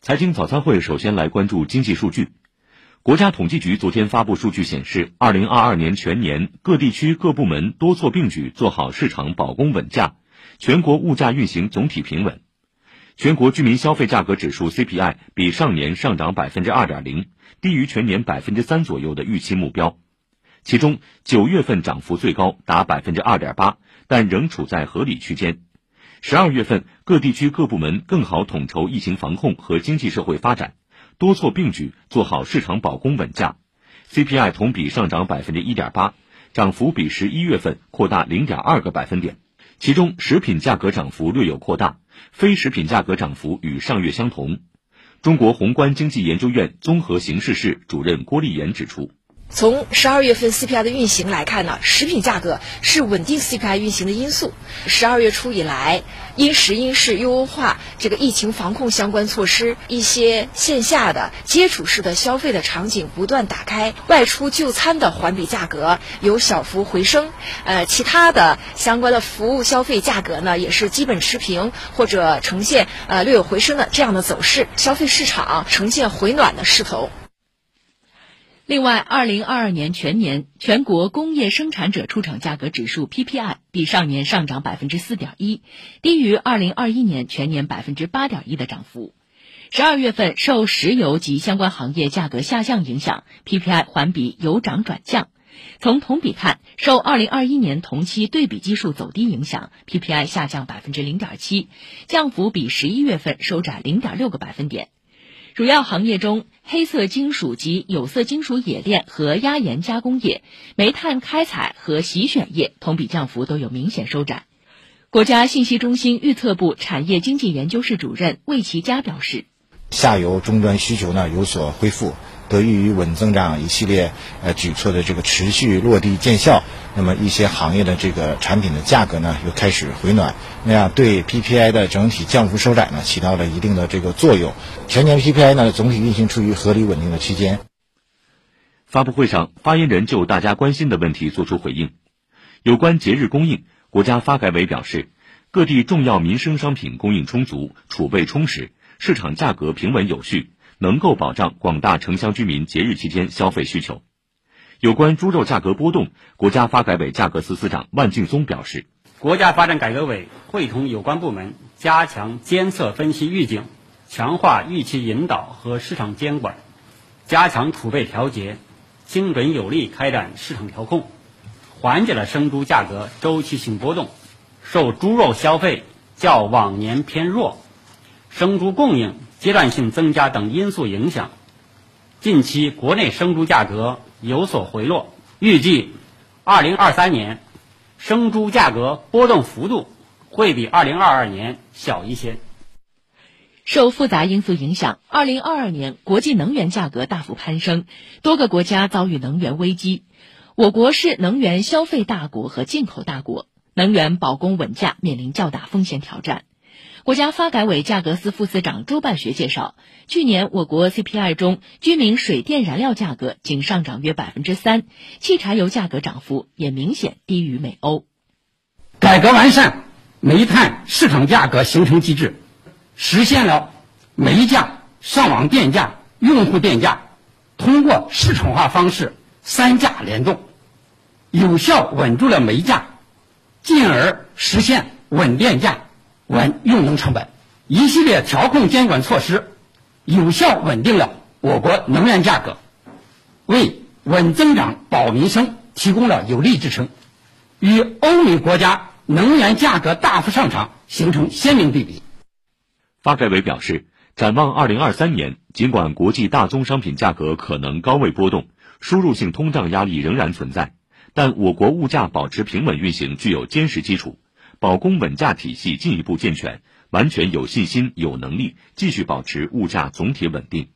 财经早餐会首先来关注经济数据。国家统计局昨天发布数据显示，二零二二年全年各地区各部门多措并举，做好市场保供稳价，全国物价运行总体平稳。全国居民消费价格指数 CPI 比上年上涨百分之二点零，低于全年百分之三左右的预期目标。其中，九月份涨幅最高，达百分之二点八，但仍处在合理区间。十二月份，各地区各部门更好统筹疫情防控和经济社会发展，多措并举，做好市场保供稳价。CPI 同比上涨百分之一点八，涨幅比十一月份扩大零点二个百分点。其中，食品价格涨幅略有扩大，非食品价格涨幅与上月相同。中国宏观经济研究院综合形势室主任郭立岩指出。从十二月份 CPI 的运行来看呢，食品价格是稳定 CPI 运行的因素。十二月初以来，因时因势优化这个疫情防控相关措施，一些线下的接触式的消费的场景不断打开，外出就餐的环比价格有小幅回升。呃，其他的相关的服务消费价格呢，也是基本持平或者呈现呃略有回升的这样的走势，消费市场呈现回暖的势头。另外，二零二二年全年全国工业生产者出厂价格指数 PPI 比上年上涨百分之四点一，低于二零二一年全年百分之八点一的涨幅。十二月份受石油及相关行业价格下降影响，PPI 环比由涨转降。从同比看，受二零二一年同期对比基数走低影响，PPI 下降百分之零点七，降幅比十一月份收窄零点六个百分点。主要行业中，黑色金属及有色金属冶炼和压延加工业、煤炭开采和洗选业同比降幅都有明显收窄。国家信息中心预测部产业经济研究室主任魏其佳表示：“下游终端需求呢有所恢复。”得益于稳增长一系列呃举措的这个持续落地见效，那么一些行业的这个产品的价格呢又开始回暖，那样对 PPI 的整体降幅收窄呢起到了一定的这个作用。全年 PPI 呢总体运行处于合理稳定的区间。发布会上，发言人就大家关心的问题作出回应。有关节日供应，国家发改委表示，各地重要民生商品供应充足，储备充实，市场价格平稳有序。能够保障广大城乡居民节日期间消费需求。有关猪肉价格波动，国家发改委价格司司长万劲松表示，国家发展改革委会同有关部门加强监测分析预警，强化预期引导和市场监管，加强储备调节，精准有力开展市场调控，缓解了生猪价格周期性波动。受猪肉消费较往年偏弱，生猪供应。阶段性增加等因素影响，近期国内生猪价格有所回落。预计，二零二三年生猪价格波动幅度会比二零二二年小一些。受复杂因素影响，二零二二年国际能源价格大幅攀升，多个国家遭遇能源危机。我国是能源消费大国和进口大国，能源保供稳价面临较大风险挑战。国家发改委价格司副司长周半学介绍，去年我国 CPI 中居民水电燃料价格仅上涨约百分之三，汽柴油价格涨幅也明显低于美欧。改革完善煤炭市场价格形成机制，实现了煤价、上网电价、用户电价通过市场化方式三价联动，有效稳住了煤价，进而实现稳电价。稳用能成本，一系列调控监管措施，有效稳定了我国能源价格，为稳增长保民生提供了有力支撑，与欧美国家能源价格大幅上涨形成鲜明对比。发改委表示，展望二零二三年，尽管国际大宗商品价格可能高位波动，输入性通胀压力仍然存在，但我国物价保持平稳运行具有坚实基础。保供稳价体系进一步健全，完全有信心、有能力继续保持物价总体稳定。